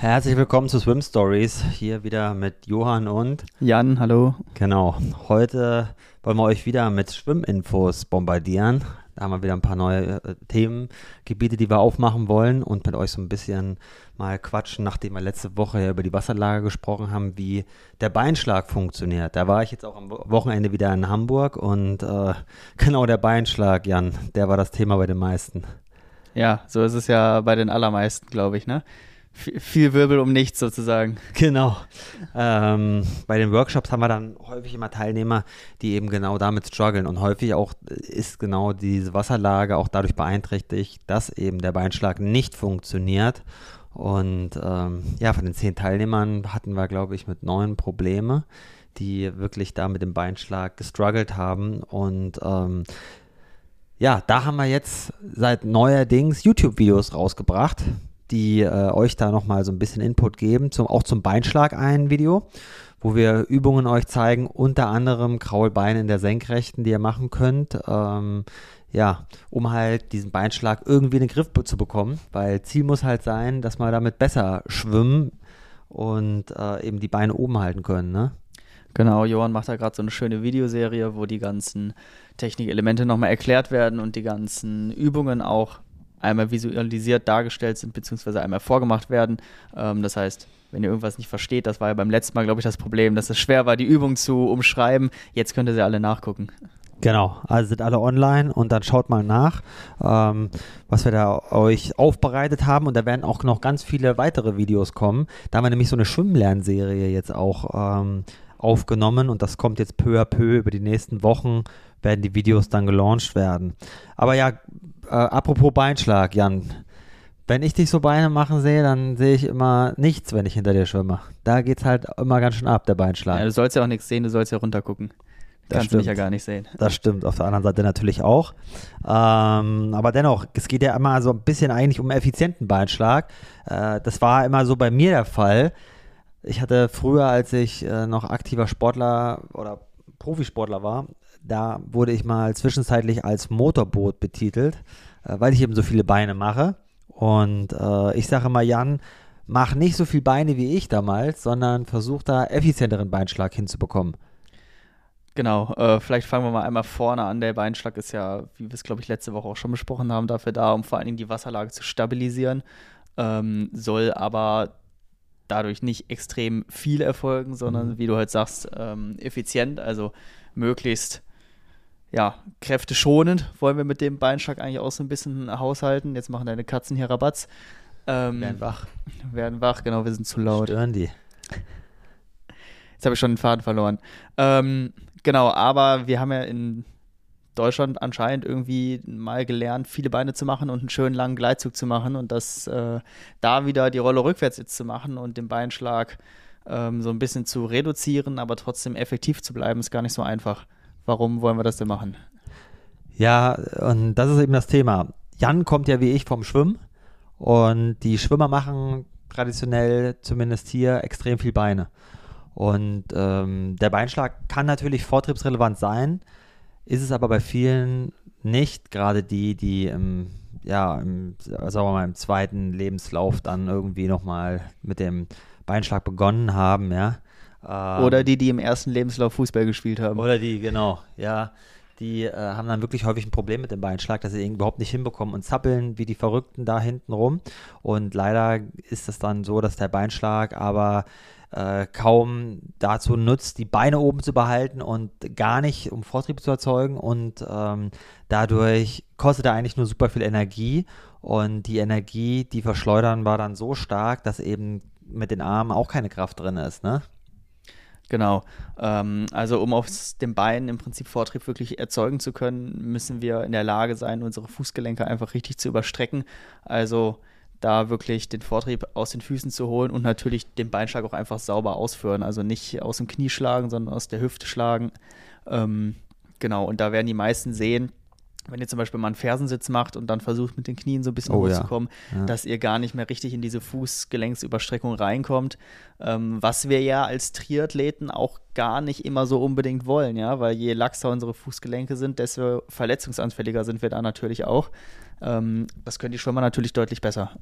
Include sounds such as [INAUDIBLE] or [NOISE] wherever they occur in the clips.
Herzlich willkommen zu Swim Stories. Hier wieder mit Johann und Jan, hallo. Genau. Heute wollen wir euch wieder mit Schwimminfos bombardieren. Da haben wir wieder ein paar neue äh, Themengebiete, die wir aufmachen wollen und mit euch so ein bisschen mal quatschen, nachdem wir letzte Woche ja über die Wasserlage gesprochen haben, wie der Beinschlag funktioniert. Da war ich jetzt auch am Wochenende wieder in Hamburg und äh, [LAUGHS] genau der Beinschlag, Jan, der war das Thema bei den meisten. Ja, so ist es ja bei den allermeisten, glaube ich, ne? Viel Wirbel um nichts sozusagen. [LAUGHS] Genau. Ähm, bei den Workshops haben wir dann häufig immer Teilnehmer, die eben genau damit strugglen und häufig auch ist genau diese Wasserlage auch dadurch beeinträchtigt, dass eben der Beinschlag nicht funktioniert. Und ähm, ja, von den zehn Teilnehmern hatten wir, glaube ich, mit neun Probleme, die wirklich da mit dem Beinschlag gestruggelt haben. Und ähm, ja, da haben wir jetzt seit neuerdings YouTube-Videos rausgebracht die äh, euch da nochmal so ein bisschen Input geben, zum, auch zum Beinschlag ein Video, wo wir Übungen euch zeigen, unter anderem Kraulbein in der Senkrechten, die ihr machen könnt. Ähm, ja, um halt diesen Beinschlag irgendwie in den Griff zu bekommen, weil Ziel muss halt sein, dass wir damit besser schwimmen und äh, eben die Beine oben halten können, ne? Genau, Johann macht da gerade so eine schöne Videoserie, wo die ganzen Technikelemente nochmal erklärt werden und die ganzen Übungen auch einmal visualisiert dargestellt sind, beziehungsweise einmal vorgemacht werden. Ähm, das heißt, wenn ihr irgendwas nicht versteht, das war ja beim letzten Mal, glaube ich, das Problem, dass es schwer war, die Übung zu umschreiben. Jetzt könnt ihr sie alle nachgucken. Genau, also sind alle online und dann schaut mal nach, ähm, was wir da euch aufbereitet haben und da werden auch noch ganz viele weitere Videos kommen. Da haben wir nämlich so eine Schwimmlernserie jetzt auch ähm, aufgenommen und das kommt jetzt peu à peu über die nächsten Wochen werden die Videos dann gelauncht werden. Aber ja, äh, apropos Beinschlag, Jan. Wenn ich dich so Beine machen sehe, dann sehe ich immer nichts, wenn ich hinter dir schwimme. Da geht es halt immer ganz schön ab, der Beinschlag. Ja, du sollst ja auch nichts sehen, du sollst ja runtergucken. Das kannst stimmt. du mich ja gar nicht sehen. Das stimmt, auf der anderen Seite natürlich auch. Ähm, aber dennoch, es geht ja immer so ein bisschen eigentlich um effizienten Beinschlag. Äh, das war immer so bei mir der Fall. Ich hatte früher, als ich äh, noch aktiver Sportler oder Profisportler war, da wurde ich mal zwischenzeitlich als Motorboot betitelt, äh, weil ich eben so viele Beine mache. Und äh, ich sage mal, Jan, mach nicht so viele Beine wie ich damals, sondern versuch da effizienteren Beinschlag hinzubekommen. Genau, äh, vielleicht fangen wir mal einmal vorne an. Der Beinschlag ist ja, wie wir es, glaube ich, letzte Woche auch schon besprochen haben, dafür da, um vor allen Dingen die Wasserlage zu stabilisieren. Ähm, soll aber dadurch nicht extrem viel erfolgen, sondern, mhm. wie du halt sagst, ähm, effizient, also möglichst ja, kräfteschonend wollen wir mit dem Beinschlag eigentlich auch so ein bisschen haushalten. Jetzt machen deine Katzen hier Rabatz. Ähm, werden wach. Werden wach, genau, wir sind zu laut. Stören die. Jetzt habe ich schon den Faden verloren. Ähm, genau, aber wir haben ja in Deutschland anscheinend irgendwie mal gelernt, viele Beine zu machen und einen schönen langen Gleitzug zu machen und das äh, da wieder die Rolle rückwärts jetzt zu machen und den Beinschlag ähm, so ein bisschen zu reduzieren, aber trotzdem effektiv zu bleiben, ist gar nicht so einfach. Warum wollen wir das denn machen? Ja, und das ist eben das Thema. Jan kommt ja wie ich vom Schwimmen und die Schwimmer machen traditionell, zumindest hier, extrem viel Beine. Und ähm, der Beinschlag kann natürlich vortriebsrelevant sein, ist es aber bei vielen nicht, gerade die, die im, ja, im, sagen wir mal, im zweiten Lebenslauf dann irgendwie nochmal mit dem Beinschlag begonnen haben, ja. Ähm, oder die, die im ersten Lebenslauf Fußball gespielt haben. Oder die, genau, ja. Die äh, haben dann wirklich häufig ein Problem mit dem Beinschlag, dass sie ihn überhaupt nicht hinbekommen und zappeln wie die Verrückten da hinten rum. Und leider ist es dann so, dass der Beinschlag aber äh, kaum dazu nutzt, die Beine oben zu behalten und gar nicht, um Vortrieb zu erzeugen. Und ähm, dadurch kostet er eigentlich nur super viel Energie. Und die Energie, die verschleudern, war dann so stark, dass eben mit den Armen auch keine Kraft drin ist. Ne? Genau. Ähm, also um aus dem Bein im Prinzip Vortrieb wirklich erzeugen zu können, müssen wir in der Lage sein, unsere Fußgelenke einfach richtig zu überstrecken. Also da wirklich den Vortrieb aus den Füßen zu holen und natürlich den Beinschlag auch einfach sauber ausführen. Also nicht aus dem Knie schlagen, sondern aus der Hüfte schlagen. Ähm, genau, und da werden die meisten sehen, wenn ihr zum Beispiel mal einen Fersensitz macht und dann versucht mit den Knien so ein bisschen oh, hochzukommen, ja. Ja. dass ihr gar nicht mehr richtig in diese Fußgelenksüberstreckung reinkommt, ähm, was wir ja als Triathleten auch gar nicht immer so unbedingt wollen, ja, weil je laxer unsere Fußgelenke sind, desto verletzungsanfälliger sind wir da natürlich auch. Ähm, das können die Schwimmer natürlich deutlich besser.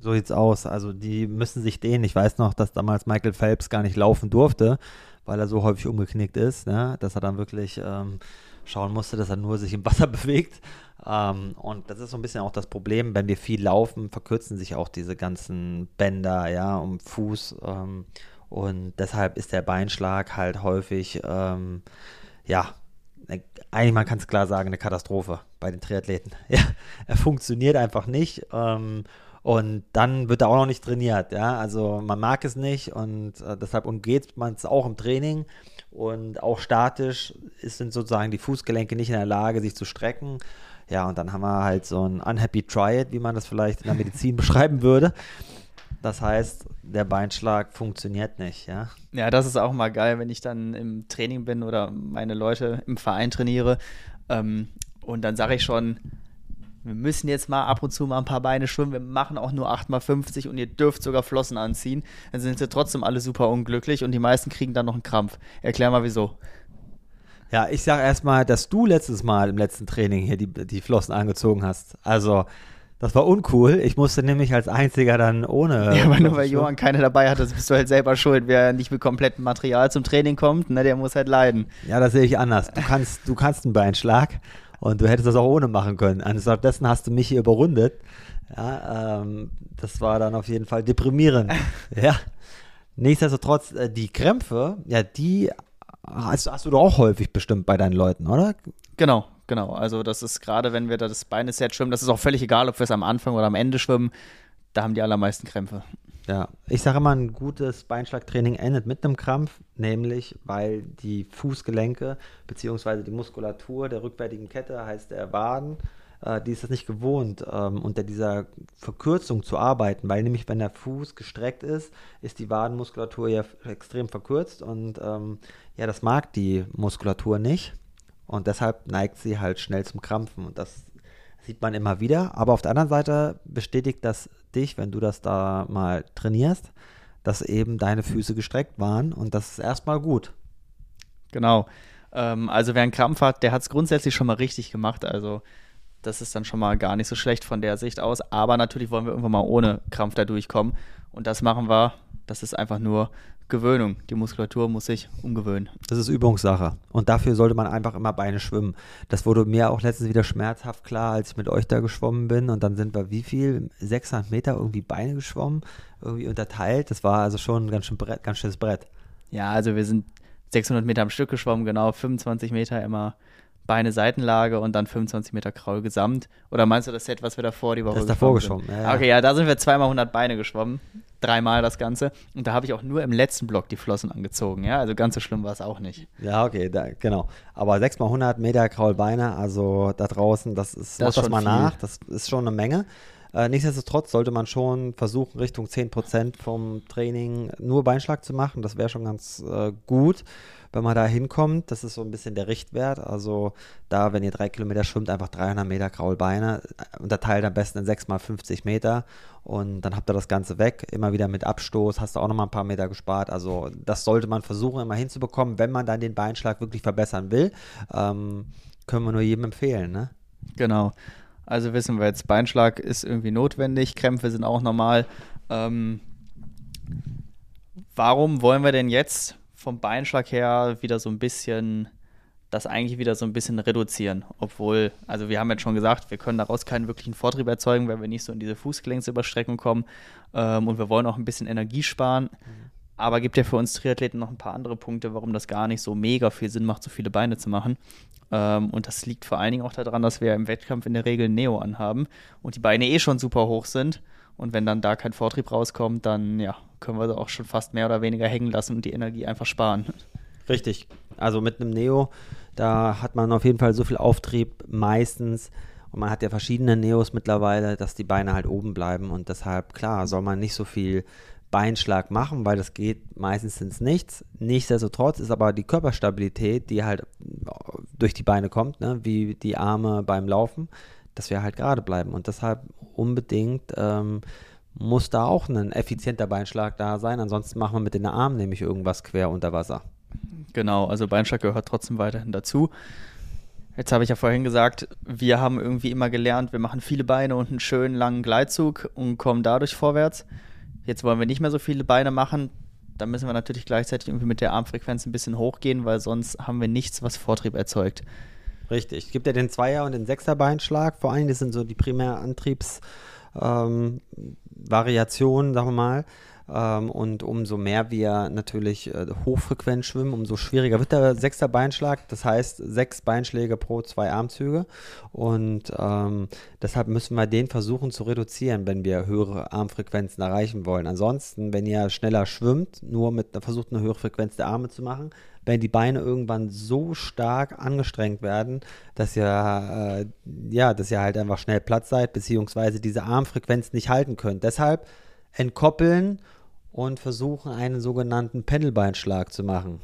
So sieht's aus. Also die müssen sich dehnen. Ich weiß noch, dass damals Michael Phelps gar nicht laufen durfte, weil er so häufig umgeknickt ist, ne? dass er dann wirklich ähm, schauen musste, dass er nur sich im Wasser [LAUGHS] bewegt. Ähm, und das ist so ein bisschen auch das Problem, wenn wir viel laufen, verkürzen sich auch diese ganzen Bänder, ja, um Fuß. Ähm, und deshalb ist der Beinschlag halt häufig, ähm, ja, ne, eigentlich, man kann es klar sagen, eine Katastrophe bei den Triathleten. [LAUGHS] Ja, er funktioniert einfach nicht. Ähm, und dann wird er auch noch nicht trainiert, ja. Also man mag es nicht und äh, deshalb umgeht man es auch im Training. Und auch statisch sind sozusagen die Fußgelenke nicht in der Lage, sich zu strecken. Ja, und dann haben wir halt so ein Unhappy Triad, wie man das vielleicht in der Medizin [LAUGHS] beschreiben würde. Das heißt, der Beinschlag funktioniert nicht, ja. Ja, das ist auch mal geil, wenn ich dann im Training bin oder meine Leute im Verein trainiere. Ähm, und dann sage ich schon, wir müssen jetzt mal ab und zu mal ein paar Beine schwimmen, wir machen auch nur 8x50 und ihr dürft sogar Flossen anziehen. Dann sind sie trotzdem alle super unglücklich und die meisten kriegen dann noch einen Krampf. Erklär mal wieso. Ja, ich sage erstmal, dass du letztes Mal im letzten Training hier die, die Flossen angezogen hast. Also, das war uncool. Ich musste nämlich als einziger dann ohne. [LAUGHS] Ja, aber nur weil Johann keine dabei hat, das bist du halt selber schuld. Wer nicht mit komplettem Material zum Training kommt, ne, der muss halt leiden. Ja, das sehe ich anders. Du kannst, du kannst einen Beinschlag. Und du hättest das auch ohne machen können. Anstattdessen hast du mich hier überrundet. Ja, ähm, das war dann auf jeden Fall deprimierend. [LAUGHS] ja. Nichtsdestotrotz, äh, die Krämpfe, ja, die hast, hast, du doch auch häufig bestimmt bei deinen Leuten, oder? Genau, genau. Also das ist gerade, wenn wir da das Beineset schwimmen, das ist auch völlig egal, ob wir es am Anfang oder am Ende schwimmen, da haben die allermeisten Krämpfe. Ja, ich sage immer, ein gutes Beinschlagtraining endet mit einem Krampf, nämlich weil die Fußgelenke bzw. die Muskulatur der rückwärtigen Kette, heißt der Waden, äh, die ist das nicht gewohnt, ähm, unter dieser Verkürzung zu arbeiten, weil nämlich, wenn der Fuß gestreckt ist, ist die Wadenmuskulatur ja extrem verkürzt und ähm, ja, das mag die Muskulatur nicht und deshalb neigt sie halt schnell zum Krampfen und das sieht man immer wieder. Aber auf der anderen Seite bestätigt das dich, wenn du das da mal trainierst, dass eben deine Füße gestreckt waren und das ist erstmal gut. Genau. Ähm, also wer einen Krampf hat, der hat es grundsätzlich schon mal richtig gemacht. Also das ist dann schon mal gar nicht so schlecht von der Sicht aus. Aber natürlich wollen wir irgendwann mal ohne Krampf da durchkommen. Und das machen wir. Das ist einfach nur Gewöhnung. Die Muskulatur muss sich umgewöhnen. Das ist Übungssache. Und dafür sollte man einfach immer Beine schwimmen. Das wurde mir auch letztens wieder schmerzhaft klar, als ich mit euch da geschwommen bin. Und dann sind wir wie viel? 600 Meter irgendwie Beine geschwommen, irgendwie unterteilt. Das war also schon ein ganz, schön Brett, ganz schönes Brett. Ja, also wir sind 600 Meter am Stück geschwommen, genau 25 Meter immer Beine Seitenlage und dann 25 Meter Kraul gesamt. Oder meinst du das Set, was wir davor die Woche das ist davor geschwommen? Ja. Okay, ja, da sind wir zweimal 100 Beine geschwommen. Dreimal das Ganze. Und da habe ich auch nur im letzten Block die Flossen angezogen. Ja, also ganz so schlimm war es auch nicht. Ja, okay, da, genau. Aber 6 mal 100 Meter Kraul Beine, also da draußen, das ist, das, das mal viel. nach. Das ist schon eine Menge. Äh, nichtsdestotrotz sollte man schon versuchen, Richtung 10% vom Training nur Beinschlag zu machen. Das wäre schon ganz äh, gut wenn man da hinkommt, das ist so ein bisschen der Richtwert. Also da, wenn ihr drei Kilometer schwimmt, einfach 300 Meter Kraulbeine, äh, unterteilt am besten in 6 mal 50 Meter und dann habt ihr das Ganze weg. Immer wieder mit Abstoß, hast du auch nochmal ein paar Meter gespart. Also das sollte man versuchen, immer hinzubekommen, wenn man dann den Beinschlag wirklich verbessern will. Ähm, können wir nur jedem empfehlen, ne? Genau. Also wissen wir jetzt, Beinschlag ist irgendwie notwendig, Krämpfe sind auch normal. Ähm, warum wollen wir denn jetzt vom Beinschlag her wieder so ein bisschen das eigentlich wieder so ein bisschen reduzieren. Obwohl, also wir haben jetzt schon gesagt, wir können daraus keinen wirklichen Vortrieb erzeugen, wenn wir nicht so in diese Fußgelenksüberstreckung kommen. Ähm, und wir wollen auch ein bisschen Energie sparen. Mhm. Aber gibt ja für uns Triathleten noch ein paar andere Punkte, warum das gar nicht so mega viel Sinn macht, so viele Beine zu machen. Ähm, und das liegt vor allen Dingen auch daran, dass wir im Wettkampf in der Regel Neo anhaben und die Beine eh schon super hoch sind. Und wenn dann da kein Vortrieb rauskommt, dann ja, können wir auch schon fast mehr oder weniger hängen lassen und die Energie einfach sparen. Richtig. Also mit einem Neo, da hat man auf jeden Fall so viel Auftrieb meistens. Und man hat ja verschiedene Neos mittlerweile, dass die Beine halt oben bleiben. Und deshalb, klar, soll man nicht so viel Beinschlag machen, weil das geht meistens ins Nichts. Nichtsdestotrotz ist aber die Körperstabilität, die halt durch die Beine kommt, ne, wie die Arme beim Laufen, dass wir halt gerade bleiben. Und deshalb unbedingt ähm, muss da auch ein effizienter Beinschlag da sein. Ansonsten machen wir mit den Armen nämlich irgendwas quer unter Wasser. Genau, also Beinschlag gehört trotzdem weiterhin dazu. Jetzt habe ich ja vorhin gesagt, wir haben irgendwie immer gelernt, wir machen viele Beine und einen schönen langen Gleitzug und kommen dadurch vorwärts. Jetzt wollen wir nicht mehr so viele Beine machen. Da müssen wir natürlich gleichzeitig irgendwie mit der Armfrequenz ein bisschen hochgehen, weil sonst haben wir nichts, was Vortrieb erzeugt. Richtig. Es gibt ja den Zweier- und den Sechser-Beinschlag. Vor allem, das sind so die Primärantriebsvariationen, ähm, sagen wir mal. Ähm, und umso mehr wir natürlich äh, hochfrequent schwimmen, umso schwieriger wird der sechster Beinschlag. Das heißt, sechs Beinschläge pro zwei Armzüge. Und ähm, deshalb müssen wir den versuchen zu reduzieren, wenn wir höhere Armfrequenzen erreichen wollen. Ansonsten, wenn ihr schneller schwimmt, nur mit versucht eine höhere Frequenz der Arme zu machen, wenn die Beine irgendwann so stark angestrengt werden, dass ihr, äh, ja, dass ihr halt einfach schnell Platz seid, beziehungsweise diese Armfrequenz nicht halten könnt. Deshalb entkoppeln und versuchen, einen sogenannten Pendelbeinschlag zu machen.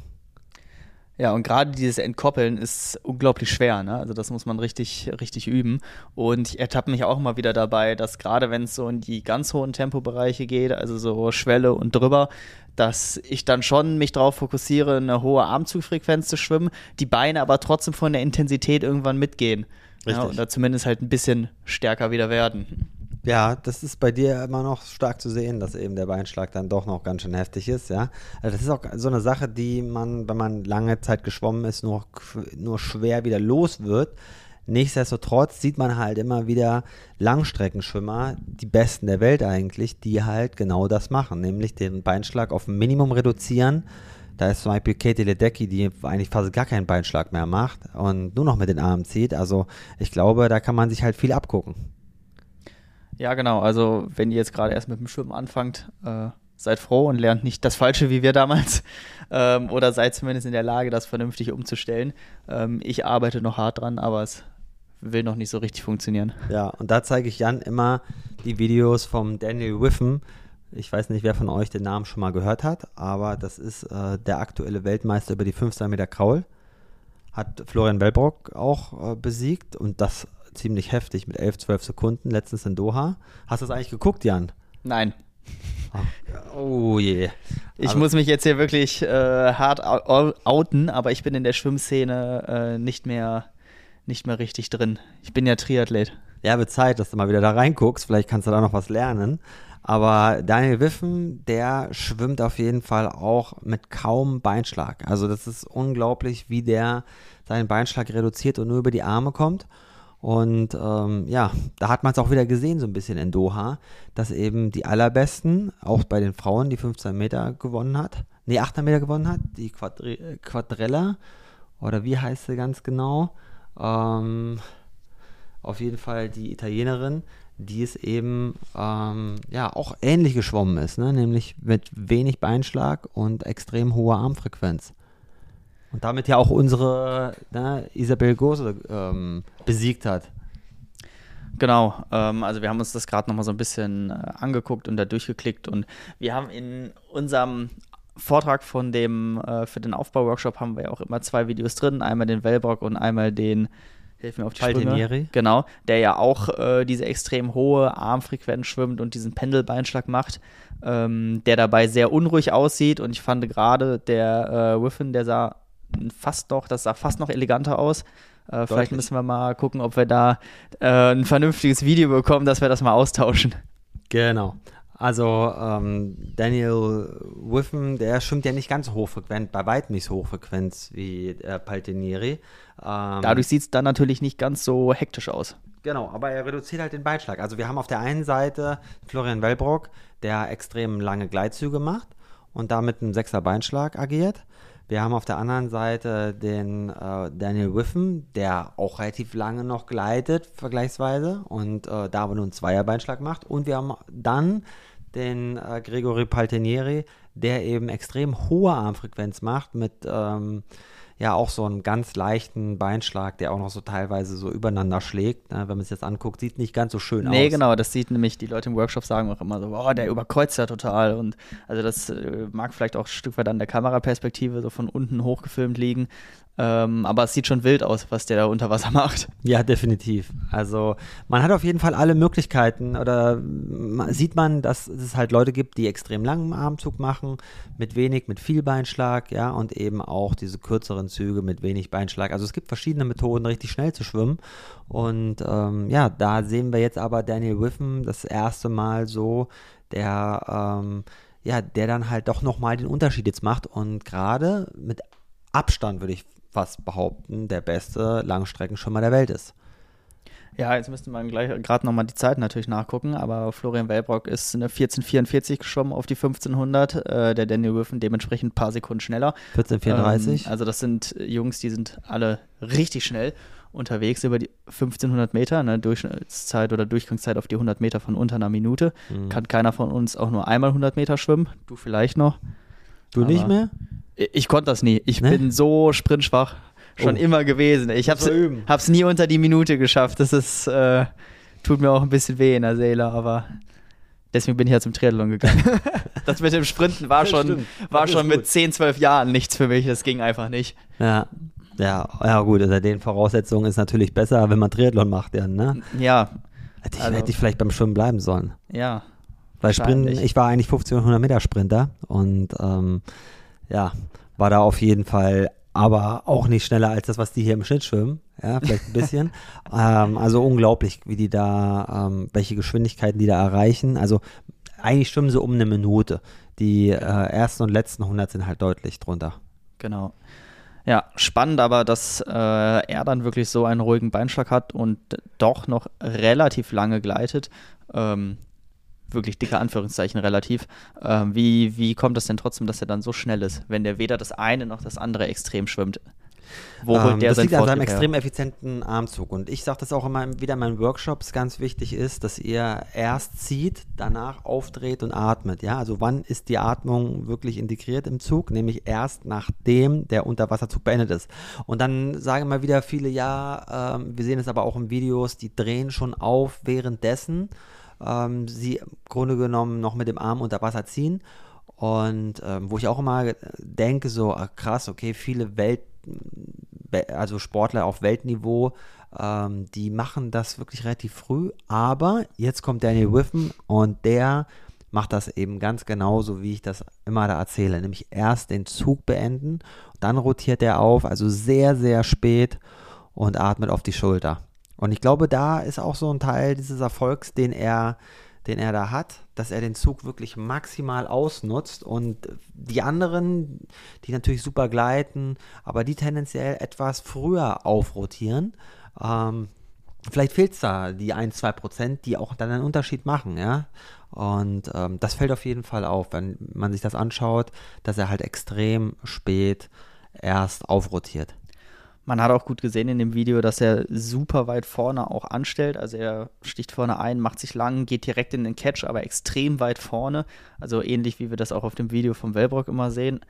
Ja, und gerade dieses Entkoppeln ist unglaublich schwer. Ne? Also das muss man richtig, richtig üben. Und ich ertappe mich auch immer wieder dabei, dass gerade wenn es so in die ganz hohen Tempobereiche geht, also so Schwelle und drüber, dass ich dann schon mich darauf fokussiere, eine hohe Armzugfrequenz zu schwimmen, die Beine aber trotzdem von der Intensität irgendwann mitgehen. Richtig. Ja, oder zumindest halt ein bisschen stärker wieder werden. Ja, das ist bei dir immer noch stark zu sehen, dass eben der Beinschlag dann doch noch ganz schön heftig ist, ja. Also das ist auch so eine Sache, die man, wenn man lange Zeit geschwommen ist, nur, nur schwer wieder los wird. Nichtsdestotrotz sieht man halt immer wieder Langstreckenschwimmer, die besten der Welt eigentlich, die halt genau das machen, nämlich den Beinschlag auf ein Minimum reduzieren. Da ist zum Beispiel Katie Ledecky, die eigentlich fast gar keinen Beinschlag mehr macht und nur noch mit den Armen zieht. Also ich glaube, da kann man sich halt viel abgucken. Ja, genau. Also, wenn ihr jetzt gerade erst mit dem Schwimmen anfangt, äh, seid froh und lernt nicht das Falsche wie wir damals. [LAUGHS] Ähm, oder seid zumindest in der Lage, das vernünftig umzustellen. Ähm, ich arbeite noch hart dran, aber es will noch nicht so richtig funktionieren. Ja, und da zeige ich Jan immer die Videos vom Daniel Wiffen. Ich weiß nicht, wer von euch den Namen schon mal gehört hat, aber das ist äh, der aktuelle Weltmeister über die 15 Meter Kraul. Hat Florian Wellbrock auch äh, besiegt und das ziemlich heftig mit 11, 12 Sekunden, letztens in Doha. Hast du das eigentlich geguckt, Jan? Nein. Oh, oh je. Ich also, muss mich jetzt hier wirklich äh, hart outen, aber ich bin in der Schwimmszene äh, nicht, mehr, nicht mehr richtig drin. Ich bin ja Triathlet. Ja, wird Zeit, dass du mal wieder da reinguckst. Vielleicht kannst du da noch was lernen. Aber Daniel Wiffen, der schwimmt auf jeden Fall auch mit kaum Beinschlag. Also das ist unglaublich, wie der seinen Beinschlag reduziert und nur über die Arme kommt. Und ähm, ja, da hat man es auch wieder gesehen, so ein bisschen in Doha, dass eben die allerbesten, auch bei den Frauen, die 15 Meter gewonnen hat, nee, 8 Meter gewonnen hat, die Quadri Quadrella, oder wie heißt sie ganz genau? Ähm, auf jeden Fall die Italienerin, die es eben ähm, ja auch ähnlich geschwommen ist, ne? nämlich mit wenig Beinschlag und extrem hoher Armfrequenz. Und damit ja auch unsere ne, Isabel Gose ähm, besiegt hat. Genau, ähm, also wir haben uns das gerade nochmal so ein bisschen äh, angeguckt und da durchgeklickt und wir haben in unserem Vortrag von dem, äh, für den Aufbauworkshop haben wir ja auch immer zwei Videos drin, einmal den Wellbrock und einmal den, hilf mir auf die Paltinieri. Sprünge. Genau, der ja auch äh, diese extrem hohe Armfrequenz schwimmt und diesen Pendelbeinschlag macht, ähm, der dabei sehr unruhig aussieht und ich fand gerade der äh, Wiffen, der sah fast noch, das sah fast noch eleganter aus. Äh, vielleicht müssen wir mal gucken, ob wir da äh, ein vernünftiges Video bekommen, dass wir das mal austauschen. Genau. Also ähm, Daniel Wiffen, der schwimmt ja nicht ganz hochfrequent, bei weitem nicht so hochfrequent wie äh, Paltinieri. Ähm, Dadurch sieht es dann natürlich nicht ganz so hektisch aus. Genau, aber er reduziert halt den Beinschlag. Also wir haben auf der einen Seite Florian Wellbrock, der extrem lange Gleitzüge macht und damit einen Sechser Beinschlag agiert. Wir haben auf der anderen Seite den äh, Daniel Wiffen, der auch relativ lange noch gleitet, vergleichsweise, und äh, da aber nur einen Zweierbeinschlag macht. Und wir haben dann den äh, Gregory Paltenieri, der eben extrem hohe Armfrequenz macht mit ähm, ja auch so einen ganz leichten Beinschlag, der auch noch so teilweise so übereinander schlägt. Ne? Wenn man es jetzt anguckt, sieht nicht ganz so schön nee, aus. Nee, genau, das sieht nämlich, die Leute im Workshop sagen auch immer so, oh, der überkreuzt ja total. Und also das äh, mag vielleicht auch ein Stück weit an der Kameraperspektive so von unten hochgefilmt liegen. Ähm, aber es sieht schon wild aus, was der da unter Wasser macht. Ja, definitiv. Also man hat auf jeden Fall alle Möglichkeiten oder sieht man, dass es halt Leute gibt, die extrem langen Armzug machen, mit wenig, mit viel Beinschlag, ja, und eben auch diese kürzeren Züge mit wenig Beinschlag. Also es gibt verschiedene Methoden, richtig schnell zu schwimmen. Und ähm, ja, da sehen wir jetzt aber Daniel Wiffen das erste Mal so, der ähm, ja, der dann halt doch nochmal den Unterschied jetzt macht und gerade mit Abstand würde ich fast behaupten, der beste Langstreckenschwimmer der Welt ist. Ja, jetzt müsste man gleich gerade nochmal die Zeit natürlich nachgucken, aber Florian Wellbrock ist eine 1444 geschwommen auf die 1500, äh, der Daniel Wiffen dementsprechend ein paar Sekunden schneller. 1434. Ähm, also das sind Jungs, die sind alle richtig schnell unterwegs über die 1500 Meter, ne, Durchschnittszeit oder Durchgangszeit auf die 100 Meter von unter einer Minute. Mhm. Kann keiner von uns auch nur einmal 100 Meter schwimmen, du vielleicht noch. Du nicht mehr? Ich konnte das nie. Ich ne? bin so sprintschwach schon oh. immer gewesen. Ich habe es nie unter die Minute geschafft. Das ist, äh, tut mir auch ein bisschen weh in der Seele, aber deswegen bin ich ja zum Triathlon gegangen. [LAUGHS] das mit dem Sprinten war schon, war schon mit 10, 12 Jahren nichts für mich. Das ging einfach nicht. Ja. Ja, ja gut, unter den Voraussetzungen ist natürlich besser, wenn man Triathlon macht, ja, ne? Ja. Hätte ich, also, hätte ich vielleicht beim Schwimmen bleiben sollen. Ja. Weil Sprinten, ich war eigentlich 1500 Meter Sprinter und ähm, ja, war da auf jeden Fall aber auch nicht schneller als das, was die hier im Schnitt schwimmen. Ja, vielleicht ein bisschen. [LAUGHS] ähm, also unglaublich, wie die da, ähm, welche Geschwindigkeiten die da erreichen. Also eigentlich schwimmen sie um eine Minute. Die äh, ersten und letzten 100 sind halt deutlich drunter. Genau. Ja, spannend aber, dass äh, er dann wirklich so einen ruhigen Beinschlag hat und doch noch relativ lange gleitet. Ähm, wirklich dicke Anführungszeichen relativ. Ähm, wie, wie kommt das denn trotzdem, dass er dann so schnell ist, wenn der weder das eine noch das andere extrem schwimmt? Wo ähm, der das liegt an seinem extrem effizienten Armzug. Und ich sage das auch immer wieder in meinen Workshops, ganz wichtig ist, dass ihr erst zieht, danach aufdreht und atmet. Ja, also wann ist die Atmung wirklich integriert im Zug? Nämlich erst nachdem der Unterwasserzug beendet ist. Und dann sagen immer wieder viele, ja, ähm, wir sehen es aber auch in Videos, die drehen schon auf währenddessen ähm, sie im Grunde genommen noch mit dem Arm unter Wasser ziehen. Und ähm, wo ich auch immer denke, so ah, krass, okay, viele Welt, also Sportler auf Weltniveau, ähm, die machen das wirklich relativ früh. Aber jetzt kommt Daniel Wiffen und der macht das eben ganz genauso, wie ich das immer da erzähle. Nämlich erst den Zug beenden, dann rotiert er auf, also sehr, sehr spät und atmet auf die Schulter. Und ich glaube, da ist auch so ein Teil dieses Erfolgs, den er, den er da hat, dass er den Zug wirklich maximal ausnutzt und die anderen, die natürlich super gleiten, aber die tendenziell etwas früher aufrotieren. Ähm, vielleicht fehlt es da die 1, 2 Prozent, die auch dann einen Unterschied machen, ja. Und ähm, das fällt auf jeden Fall auf, wenn man sich das anschaut, dass er halt extrem spät erst aufrotiert. Man hat auch gut gesehen in dem Video, dass er super weit vorne auch anstellt. Also er sticht vorne ein, macht sich lang, geht direkt in den Catch, aber extrem weit vorne. Also ähnlich wie wir das auch auf dem Video vom Wellbrock immer sehen.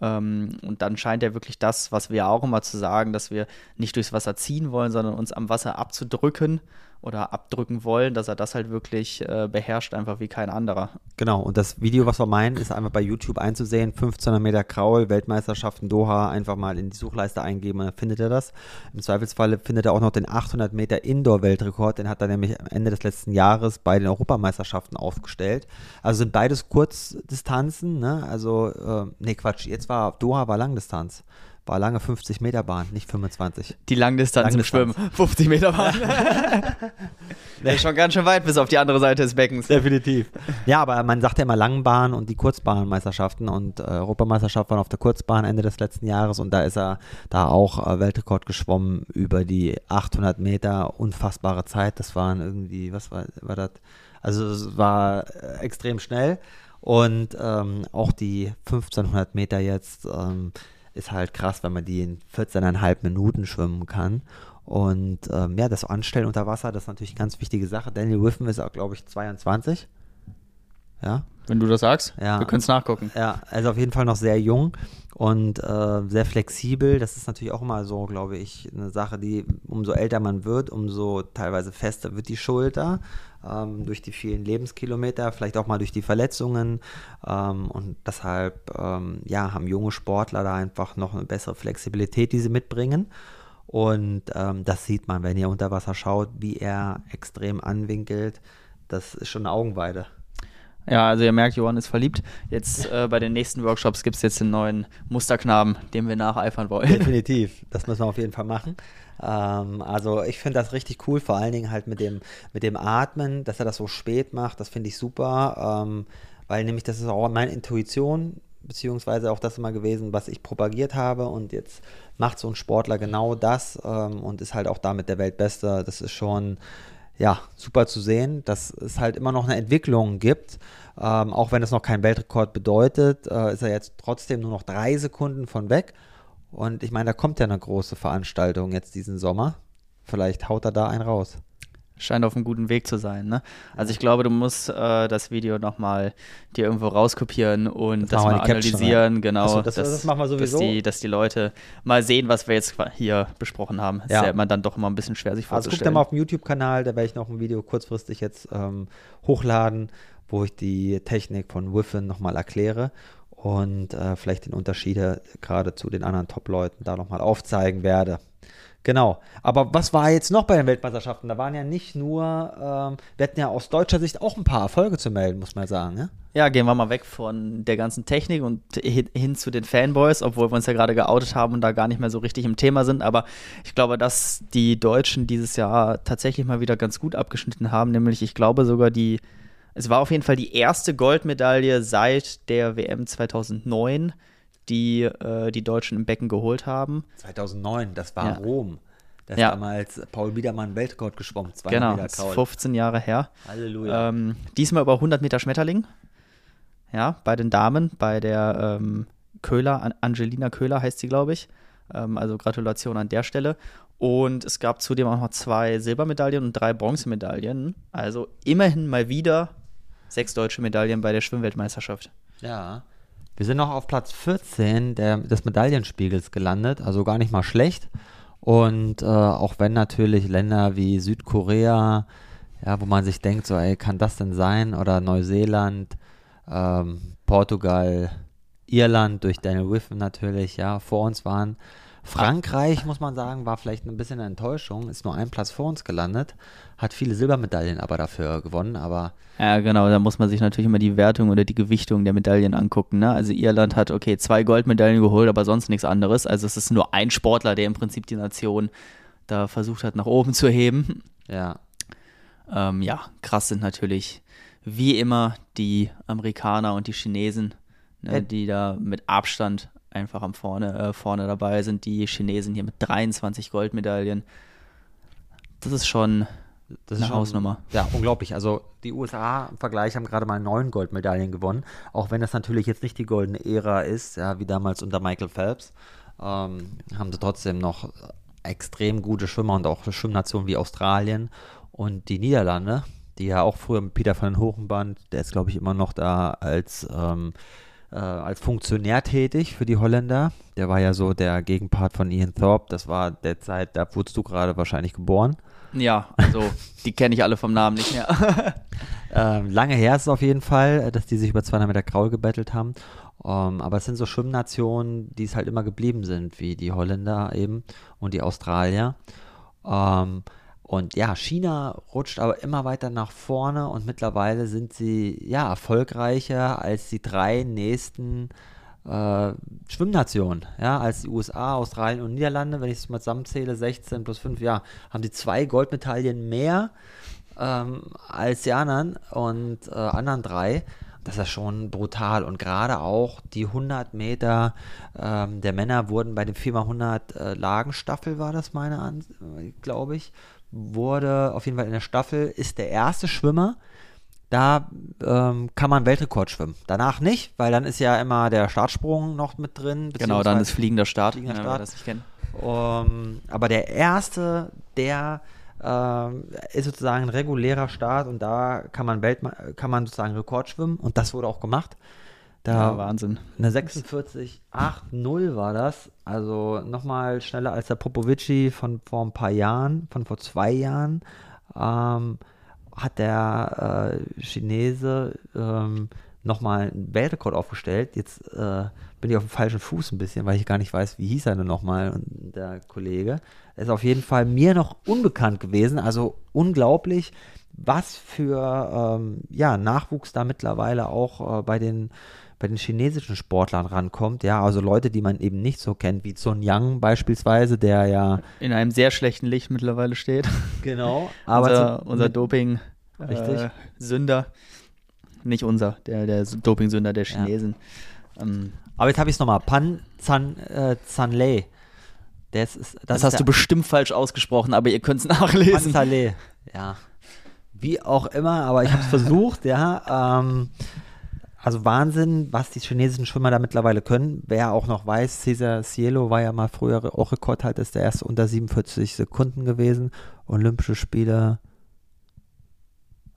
Ähm, und dann scheint er wirklich das, was wir auch immer zu sagen, dass wir nicht durchs Wasser ziehen wollen, sondern uns am Wasser abzudrücken oder abdrücken wollen, dass er das halt wirklich äh, beherrscht, einfach wie kein anderer. Genau, und das Video, was wir meinen, ist einfach bei YouTube einzusehen. 1500 Meter Kraul, Weltmeisterschaften Doha, einfach mal in die Suchleiste eingeben und dann findet er das. Im Zweifelsfall findet er auch noch den 800 Meter Indoor-Weltrekord, den hat er nämlich am Ende des letzten Jahres bei den Europameisterschaften aufgestellt. Also sind beides Kurzdistanzen, ne? Also, äh, nee, Quatsch, jetzt war Doha war Langdistanz. War lange 50 Meter Bahn, nicht 25. Die Langdistanz, im Schwimmen. [LAUGHS] 50 Meter Bahn. [LAUGHS] Ist schon ganz schön weit bis auf die andere Seite des Beckens. Definitiv. Ja, aber man sagt ja immer Langbahn und die Kurzbahnmeisterschaften und äh, Europameisterschaft waren auf der Kurzbahn Ende des letzten Jahres und da ist er da auch äh, Weltrekord geschwommen über die 800 Meter. Unfassbare Zeit. Das waren irgendwie, was war, war das? Also es war äh, extrem schnell und ähm, auch die 1500 Meter jetzt. Ähm, ist halt krass, wenn man die in 14,5 Minuten schwimmen kann. Und ähm, ja, das Anstellen unter Wasser, das ist natürlich eine ganz wichtige Sache. Daniel Wiffen ist auch, glaube ich, 22. Ja. Wenn du das sagst, ja. wir können es nachgucken. Ja, er ist auf jeden Fall noch sehr jung. und äh, sehr flexibel. Das ist natürlich auch immer so, glaube ich, eine Sache, die umso älter man wird, umso teilweise fester wird die Schulter ähm, durch die vielen Lebenskilometer, vielleicht auch mal durch die Verletzungen. Ähm, und deshalb ähm, ja, haben junge Sportler da einfach noch eine bessere Flexibilität, die sie mitbringen. Und ähm, das sieht man, wenn ihr unter Wasser schaut, wie er extrem anwinkelt. Das ist schon eine Augenweide. Ja, also ihr merkt, Johann ist verliebt. Jetzt äh, bei den nächsten Workshops gibt es jetzt den neuen Musterknaben, dem wir nacheifern wollen. Definitiv, das müssen wir auf jeden Fall machen. Ähm, also ich finde das richtig cool, vor allen Dingen halt mit dem, mit dem Atmen, dass er das so spät macht, das finde ich super, ähm, weil nämlich das ist auch meine Intuition, beziehungsweise auch das immer gewesen, was ich propagiert habe und jetzt macht so ein Sportler genau das ähm, und ist halt auch damit der Weltbeste. Das ist schon ja, super zu sehen, dass es halt immer noch eine Entwicklung gibt. Ähm, auch wenn es noch kein Weltrekord bedeutet, äh, ist er jetzt trotzdem nur noch drei Sekunden von weg. Und ich meine, da kommt ja eine große Veranstaltung jetzt diesen Sommer. Vielleicht haut er da einen raus. Scheint auf einem guten Weg zu sein. Ne? Also ich glaube, du musst äh, das Video nochmal dir irgendwo rauskopieren und das, das mal analysieren, Caption, genau. So, das, dass, das machen wir sowieso. Dass die, dass die Leute mal sehen, was wir jetzt hier besprochen haben. Das ja. ist ja immer dann doch immer ein bisschen schwer sich vorzustellen. Also guck da mal auf dem YouTube-Kanal, da werde ich noch ein Video kurzfristig jetzt ähm, hochladen, wo ich die Technik von Wiffen nochmal erkläre und äh, vielleicht den Unterschiede gerade zu den anderen Top-Leuten da nochmal aufzeigen werde. Genau. Aber was war jetzt noch bei den Weltmeisterschaften? Da waren ja nicht nur, ähm, wir hatten ja aus deutscher Sicht auch ein paar Erfolge zu melden, muss man sagen. Ne? Ja, gehen wir mal weg von der ganzen Technik und hin, hin, zu den Fanboys, obwohl wir uns ja gerade geoutet haben und da gar nicht mehr so richtig im Thema sind. Aber ich glaube, dass die Deutschen dieses Jahr tatsächlich mal wieder ganz gut abgeschnitten haben. Nämlich, ich glaube sogar die, es war auf jeden Fall die erste Goldmedaille seit der WM 2009 die äh, die Deutschen im Becken geholt haben. 2009, das war ja. Rom. Da ist ja. damals Paul Biedermann Weltrekord geschwommen. Genau, das ist 15 Jahre her. Halleluja. Ähm, diesmal über 100 Meter Schmetterling. Ja, bei den Damen, bei der ähm, Köhler, Angelina Köhler heißt sie, glaube ich. Ähm, also Gratulation an der Stelle. Und es gab zudem auch noch zwei Silbermedaillen und drei Bronzemedaillen. Also immerhin mal wieder sechs deutsche Medaillen bei der Schwimmweltmeisterschaft. Ja. Wir sind noch auf Platz 14 der, des Medaillenspiegels gelandet, also gar nicht mal schlecht. Und äh, auch wenn natürlich Länder wie Südkorea, ja, wo man sich denkt, so, ey, kann das denn sein? Oder Neuseeland, ähm, Portugal, Irland durch Daniel Wiffen natürlich, ja, vor uns waren. Frankreich, muss man sagen, war vielleicht ein bisschen eine Enttäuschung, ist nur ein Platz vor uns gelandet, hat viele Silbermedaillen aber dafür gewonnen, aber. Ja, genau, da muss man sich natürlich immer die Wertung oder die Gewichtung der Medaillen angucken. Ne? Also Irland hat, okay, zwei Goldmedaillen geholt, aber sonst nichts anderes. Also es ist nur ein Sportler, der im Prinzip die Nation da versucht hat, nach oben zu heben. Ja. Ähm, ja, krass sind natürlich wie immer die Amerikaner und die Chinesen, ne, die da mit Abstand einfach am vorne, äh, vorne dabei sind. Die Chinesen hier mit 23 Goldmedaillen. Das ist schon das eine ist schon, Hausnummer. Ja, unglaublich. Also die USA im Vergleich haben gerade mal neun Goldmedaillen gewonnen, auch wenn das natürlich jetzt nicht die goldene Ära ist, ja, wie damals unter Michael Phelps, ähm, haben sie trotzdem noch extrem gute Schwimmer und auch Schwimmnationen wie Australien und die Niederlande, die ja auch früher mit Peter van den Hochenband, der ist glaube ich immer noch da als ähm, äh, als Funktionär tätig für die Holländer. Der war ja so der Gegenpart von Ian Thorpe. Das war der Zeit, da wurdest du gerade wahrscheinlich geboren. Ja, also [LAUGHS] die kenne ich alle vom Namen nicht mehr. [LAUGHS] ähm, lange her ist es auf jeden Fall, äh, dass die sich über 200 Meter Kraul gebettelt haben. Um, ähm, aber es sind so Schwimmnationen, die es halt immer geblieben sind, wie die Holländer eben und die Australier. Um, ähm, und ja, China rutscht aber immer weiter nach vorne und mittlerweile sind sie ja erfolgreicher als die drei nächsten äh, Schwimmnationen. Ja, als die USA, Australien und Niederlande, wenn ich es mal zusammenzähle, 16 plus 5, ja, haben die zwei Goldmedaillen mehr ähm, als die anderen und äh, anderen drei. Das ist schon brutal. Und gerade auch die 100 Meter ähm, der Männer wurden bei dem 4x100 äh, Lagenstaffel, war das meine, glaube ich, wurde auf jeden Fall in der Staffel, ist der erste Schwimmer. Da ähm, kann man Weltrekord schwimmen. Danach nicht, weil dann ist ja immer der Startsprung noch mit drin. Genau, dann ist fliegender Start, fliegender ja, Start. das nicht kennen. Um, aber der erste, der ähm, ist sozusagen ein regulärer Start und da kann man, Welt kann man sozusagen Rekord schwimmen und das wurde auch gemacht. Da ja, Wahnsinn. Eine 46,80 war das. Also nochmal schneller als der Popovici von vor ein paar Jahren, von vor zwei Jahren. Ähm, hat der äh, Chinese ähm, nochmal einen Weltrekord aufgestellt. Jetzt äh, bin ich auf dem falschen Fuß ein bisschen, weil ich gar nicht weiß, wie hieß er denn nochmal, der Kollege. Ist auf jeden Fall mir noch unbekannt gewesen. Also unglaublich, was für ähm, ja, Nachwuchs da mittlerweile auch äh, bei den bei den chinesischen Sportlern rankommt, ja, also Leute, die man eben nicht so kennt, wie Sun Yang beispielsweise, der ja in einem sehr schlechten Licht mittlerweile steht. [LAUGHS] Genau, [LAUGHS] aber unser, unser Doping äh, Sünder, nicht unser, der der Doping Sünder der Chinesen. Ja. Ähm, aber jetzt habe ich es nochmal, Pan Zan äh, Zanlei. Das, ist, das, das hast du bestimmt falsch ausgesprochen, aber ihr könnt es [LAUGHS] nachlesen. Pan Zanlei, ja. Wie auch immer, aber ich habe es versucht, ja. Ähm, also Wahnsinn, was die chinesischen Schwimmer da mittlerweile können. Wer auch noch weiß, Cesar Cielo war ja mal früher auch Rekordhalter, ist der erste unter 47 Sekunden gewesen. Olympische Spiele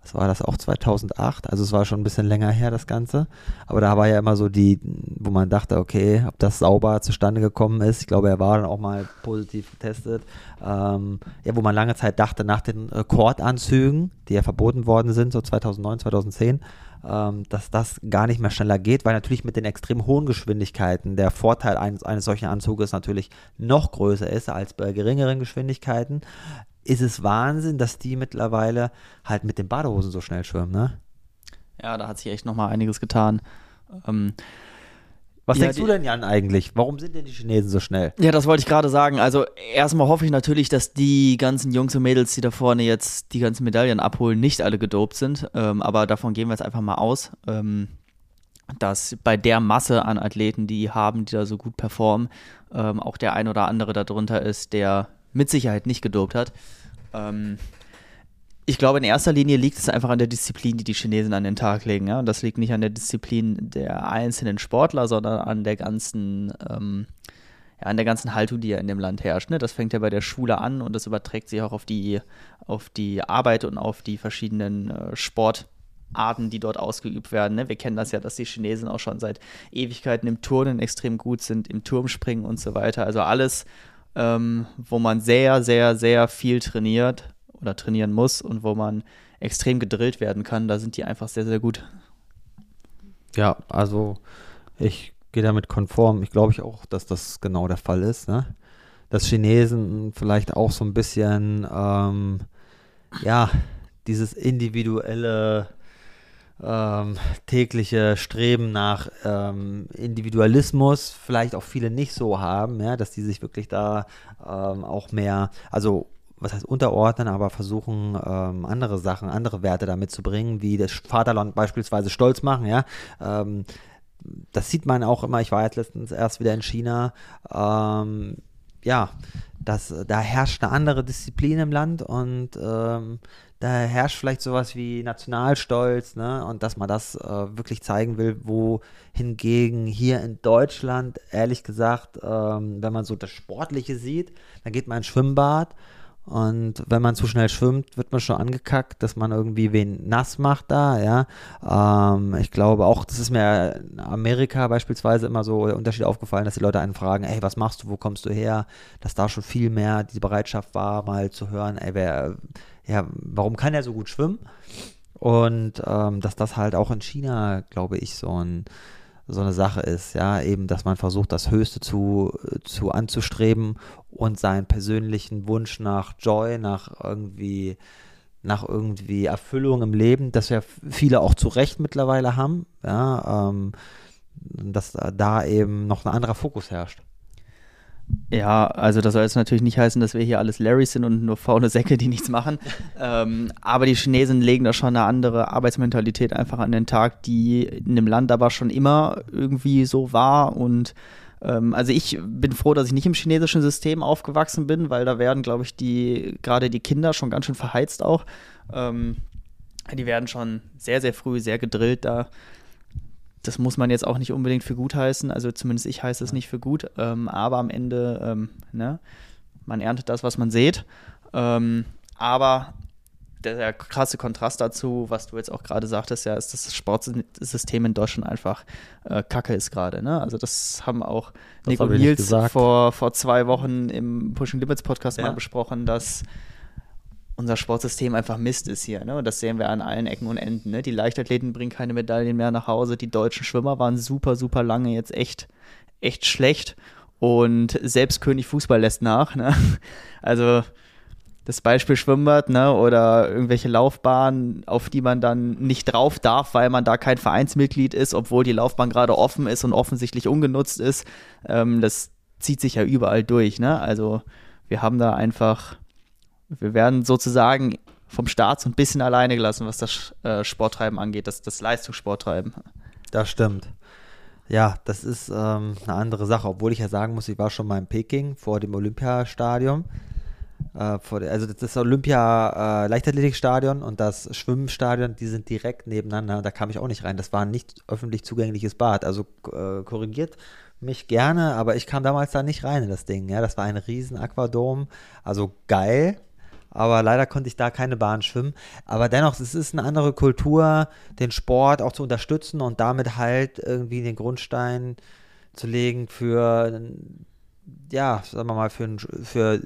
was war das auch 2008, also es war schon ein bisschen länger her das Ganze, aber da war ja immer so die, wo man dachte, okay, ob das sauber zustande gekommen ist, ich glaube, er war dann auch mal positiv getestet, ähm, ja, wo man lange Zeit dachte, nach den Rekordanzügen, die ja verboten worden sind, so 2009, 2010, ähm, dass das gar nicht mehr schneller geht, weil natürlich mit den extrem hohen Geschwindigkeiten der Vorteil eines, eines solchen Anzuges natürlich noch größer ist als bei geringeren Geschwindigkeiten ist es Wahnsinn, dass die mittlerweile halt mit den Badehosen so schnell schwimmen, ne? Ja, da hat sich echt nochmal einiges getan. Ähm, was ja, denkst du denn, Jan, eigentlich? Warum sind denn die Chinesen so schnell? Ja, das wollte ich gerade sagen. Also, erstmal hoffe ich natürlich, dass die ganzen Jungs und Mädels, die da vorne jetzt die ganzen Medaillen abholen, nicht alle gedopt sind. Ähm, aber davon gehen wir jetzt einfach mal aus, ähm, dass bei der Masse an Athleten, die haben, die da so gut performen, ähm, auch der ein oder andere darunter ist, der mit Sicherheit nicht gedopt hat. Ähm, ich glaube, in erster Linie liegt es einfach an der Disziplin, die die Chinesen an den Tag legen. Ja? Und das liegt nicht an der Disziplin der einzelnen Sportler, sondern an der ganzen, ähm, ja, an der ganzen Haltung, die ja in dem Land herrscht. Ne? Das fängt ja bei der Schule an und das überträgt sich auch auf die, auf die Arbeit und auf die verschiedenen äh, Sportarten, die dort ausgeübt werden. Ne? Wir kennen das ja, dass die Chinesen auch schon seit Ewigkeiten im Turnen extrem gut sind, im Turmspringen und so weiter. Also alles, ähm, wo man sehr, sehr, sehr viel trainiert oder trainieren muss und wo man extrem gedrillt werden kann. Da sind die einfach sehr, sehr gut. Ja, also ich gehe damit konform. Ich glaube auch, dass das genau der Fall ist. Ne? Dass Chinesen vielleicht auch so ein bisschen, ähm, ja, dieses individuelle ähm, tägliche Streben nach ähm, Individualismus vielleicht auch viele nicht so haben, ja, dass die sich wirklich da ähm, auch mehr, also was heißt unterordnen, aber versuchen, ähm, andere Sachen, andere Werte damit zu bringen, wie das Vaterland beispielsweise stolz machen, ja. Ähm, das sieht man auch immer, ich war jetzt letztens erst wieder in China, ähm, ja, das, da herrscht eine andere Disziplin im Land und ähm, da herrscht vielleicht sowas wie Nationalstolz, ne? Und dass man das äh, wirklich zeigen will, wo hingegen hier in Deutschland, ehrlich gesagt, ähm, wenn man so das Sportliche sieht, dann geht man ins Schwimmbad und wenn man zu schnell schwimmt, wird man schon angekackt, dass man irgendwie wen nass macht da, ja. Ähm, ich glaube auch, das ist mir in Amerika beispielsweise immer so der Unterschied aufgefallen, dass die Leute einen fragen, ey, was machst du, wo kommst du her? Dass da schon viel mehr die Bereitschaft war, mal zu hören, ey, wer, ja, warum kann er so gut schwimmen? Und ähm, dass das halt auch in China, glaube ich, so ein so eine Sache ist, ja, eben, dass man versucht, das Höchste zu, zu anzustreben und seinen persönlichen Wunsch nach Joy, nach irgendwie, nach irgendwie Erfüllung im Leben, das ja viele auch zu Recht mittlerweile haben, ja, ähm, dass da eben noch ein anderer Fokus herrscht. Ja, also das soll jetzt natürlich nicht heißen, dass wir hier alles Larrys sind und nur faule Säcke, die nichts machen. [LAUGHS] ähm, aber die Chinesen legen da schon eine andere Arbeitsmentalität einfach an den Tag, die in dem Land aber schon immer irgendwie so war. Und ähm, also ich bin froh, dass ich nicht im chinesischen System aufgewachsen bin, weil da werden, glaube ich, die gerade die Kinder schon ganz schön verheizt auch. Ähm, die werden schon sehr, sehr früh sehr gedrillt da das muss man jetzt auch nicht unbedingt für gut heißen, also zumindest ich heiße es nicht für gut, ähm, aber am Ende, ähm, ne, man erntet das, was man sät. Ähm, aber der krasse Kontrast dazu, was du jetzt auch gerade sagtest, ja, ist, dass das Sportsystem in Deutschland einfach äh, kacke ist gerade. Ne? Also das haben auch das Nico Nils vor, vor zwei Wochen im Pushing Limits Podcast ja. mal besprochen, dass unser Sportsystem einfach Mist ist hier. Ne? Und das sehen wir an allen Ecken und Enden. Ne? Die Leichtathleten bringen keine Medaillen mehr nach Hause. Die deutschen Schwimmer waren super, super lange jetzt echt, echt schlecht. Und selbst König Fußball lässt nach. Ne? [LAUGHS] Also das Beispiel Schwimmbad ne, oder irgendwelche Laufbahnen, auf die man dann nicht drauf darf, weil man da kein Vereinsmitglied ist, obwohl die Laufbahn gerade offen ist und offensichtlich ungenutzt ist. Ähm, das zieht sich ja überall durch. Ne? Also wir haben da einfach, wir werden sozusagen vom Staat so ein bisschen alleine gelassen, was das äh, Sporttreiben angeht, das, das Leistungssporttreiben. Das stimmt. Ja, das ist ähm, eine andere Sache, obwohl ich ja sagen muss, ich war schon mal in Peking vor dem Olympiastadion. Äh, also das Olympia äh, Leichtathletikstadion und das Schwimmstadion, die sind direkt nebeneinander. Da kam ich auch nicht rein. Das war ein nicht öffentlich zugängliches Bad. Also äh, korrigiert mich gerne, aber ich kam damals da nicht rein in das Ding. Ja, das war ein riesen Aquadom. Also geil. Aber leider konnte ich da keine Bahn schwimmen. Aber dennoch, es ist eine andere Kultur, den Sport auch zu unterstützen und damit halt irgendwie den Grundstein zu legen für, ja, sagen wir mal, für, für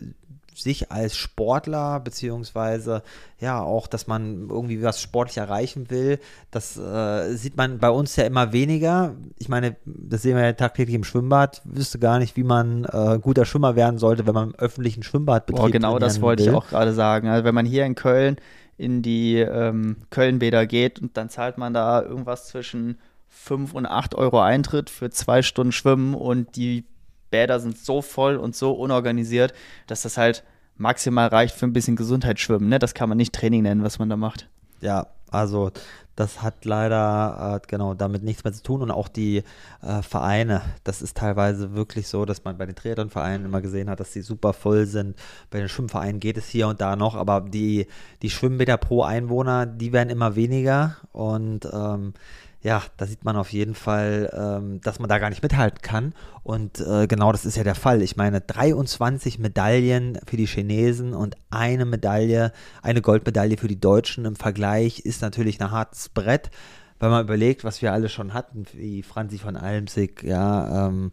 sich als Sportler, beziehungsweise ja auch, dass man irgendwie was sportlich erreichen will, das äh, sieht man bei uns ja immer weniger. Ich meine, das sehen wir ja tagtäglich im Schwimmbad. Wüsste gar nicht, wie man äh, guter Schwimmer werden sollte, wenn man im öffentlichen Schwimmbad betreibt. Genau das wollte will. ich auch gerade sagen. Also wenn man hier in Köln in die ähm, Kölnbäder geht und dann zahlt man da irgendwas zwischen 5 und 8 Euro Eintritt für zwei Stunden Schwimmen und die Bäder sind so voll und so unorganisiert, dass das halt maximal reicht für ein bisschen Gesundheitsschwimmen. Ne? Das kann man nicht Training nennen, was man da macht. Ja, also das hat leider äh, genau damit nichts mehr zu tun und auch die äh, Vereine, das ist teilweise wirklich so, dass man bei den Triathlon-Vereinen immer gesehen hat, dass sie super voll sind. Bei den Schwimmvereinen geht es hier und da noch, aber die, die Schwimmbäder pro Einwohner, die werden immer weniger und ähm, ja, da sieht man auf jeden Fall, ähm, dass man da gar nicht mithalten kann. Und äh, genau das ist ja der Fall. Ich meine, 23 Medaillen für die Chinesen und eine Medaille, eine Goldmedaille für die Deutschen im Vergleich ist natürlich ein hartes Brett, wenn man überlegt, was wir alle schon hatten, wie Franzi von Almsig, ja, ähm,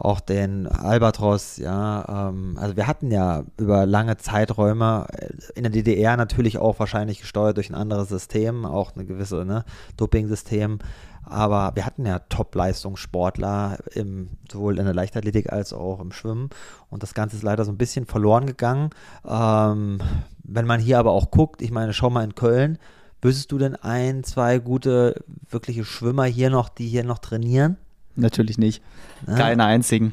auch den Albatros, ja, ähm, also wir hatten ja über lange Zeiträume äh, in der DDR natürlich auch wahrscheinlich gesteuert durch ein anderes System, auch eine gewisse ne, Doping-System, aber wir hatten ja Top-Leistungssportler im, sowohl in der Leichtathletik als auch im Schwimmen und das Ganze ist leider so ein bisschen verloren gegangen. Ähm, wenn man hier aber auch guckt, ich meine, schau mal in Köln, wüsstest du denn ein, zwei gute, wirkliche Schwimmer hier noch, die hier noch trainieren? Natürlich nicht. Keine einzigen.